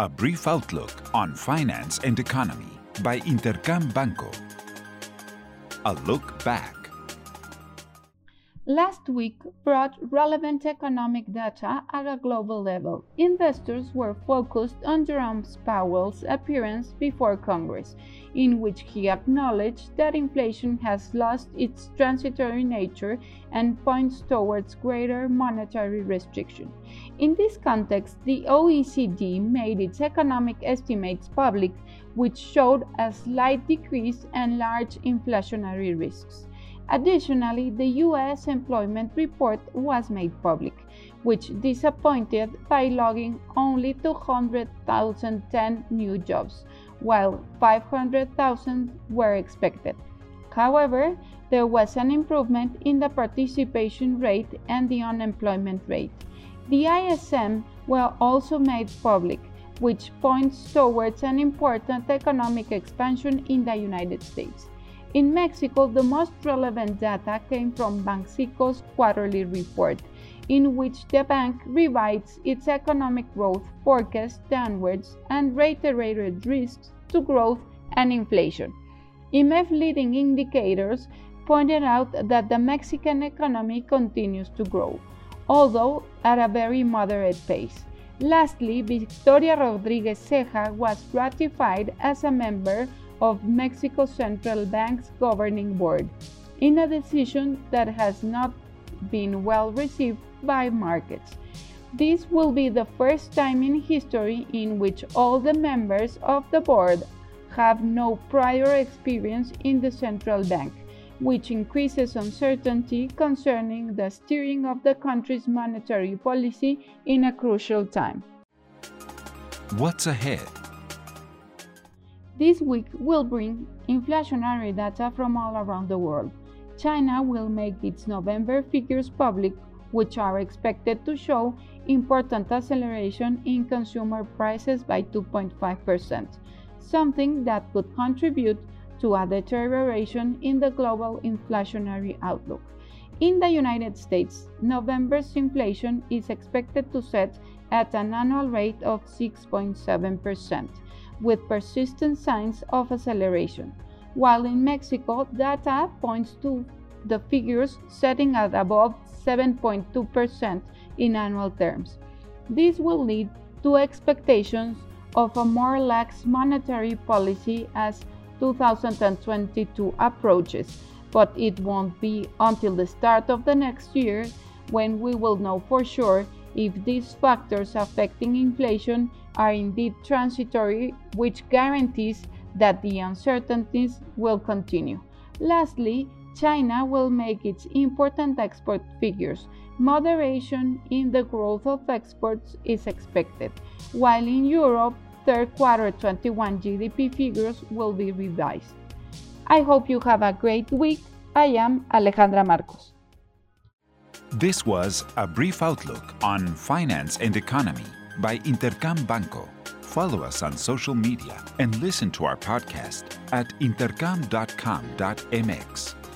A brief outlook on finance and economy by Intercam Banco. A look back. Last week brought relevant economic data at a global level. Investors were focused on Jerome Powell's appearance before Congress, in which he acknowledged that inflation has lost its transitory nature and points towards greater monetary restriction. In this context, the OECD made its economic estimates public, which showed a slight decrease and large inflationary risks. Additionally, the U.S. employment report was made public, which disappointed by logging only 200,010 new jobs, while 500,000 were expected. However, there was an improvement in the participation rate and the unemployment rate. The ISM were also made public, which points towards an important economic expansion in the United States. In Mexico, the most relevant data came from Banxico's quarterly report, in which the bank revised its economic growth forecast downwards and reiterated risks to growth and inflation. IMEF leading indicators pointed out that the Mexican economy continues to grow, although at a very moderate pace. Lastly, Victoria Rodriguez Ceja was ratified as a member of Mexico Central Bank's governing board, in a decision that has not been well received by markets. This will be the first time in history in which all the members of the board have no prior experience in the central bank, which increases uncertainty concerning the steering of the country's monetary policy in a crucial time. What's ahead? This week will bring inflationary data from all around the world. China will make its November figures public, which are expected to show important acceleration in consumer prices by 2.5%, something that could contribute to a deterioration in the global inflationary outlook. In the United States, November's inflation is expected to set at an annual rate of 6.7% with persistent signs of acceleration, while in Mexico, data points to the figures setting at above 7.2% in annual terms. This will lead to expectations of a more lax monetary policy as 2022 approaches, but it won't be until the start of the next year when we will know for sure if these factors affecting inflation are indeed transitory, which guarantees that the uncertainties will continue. Lastly, China will make its import and export figures. Moderation in the growth of exports is expected, while in Europe, third quarter 21 GDP figures will be revised. I hope you have a great week. I am Alejandra Marcos. This was a brief outlook on finance and economy by Intercam Banco. Follow us on social media and listen to our podcast at intercam.com.mx.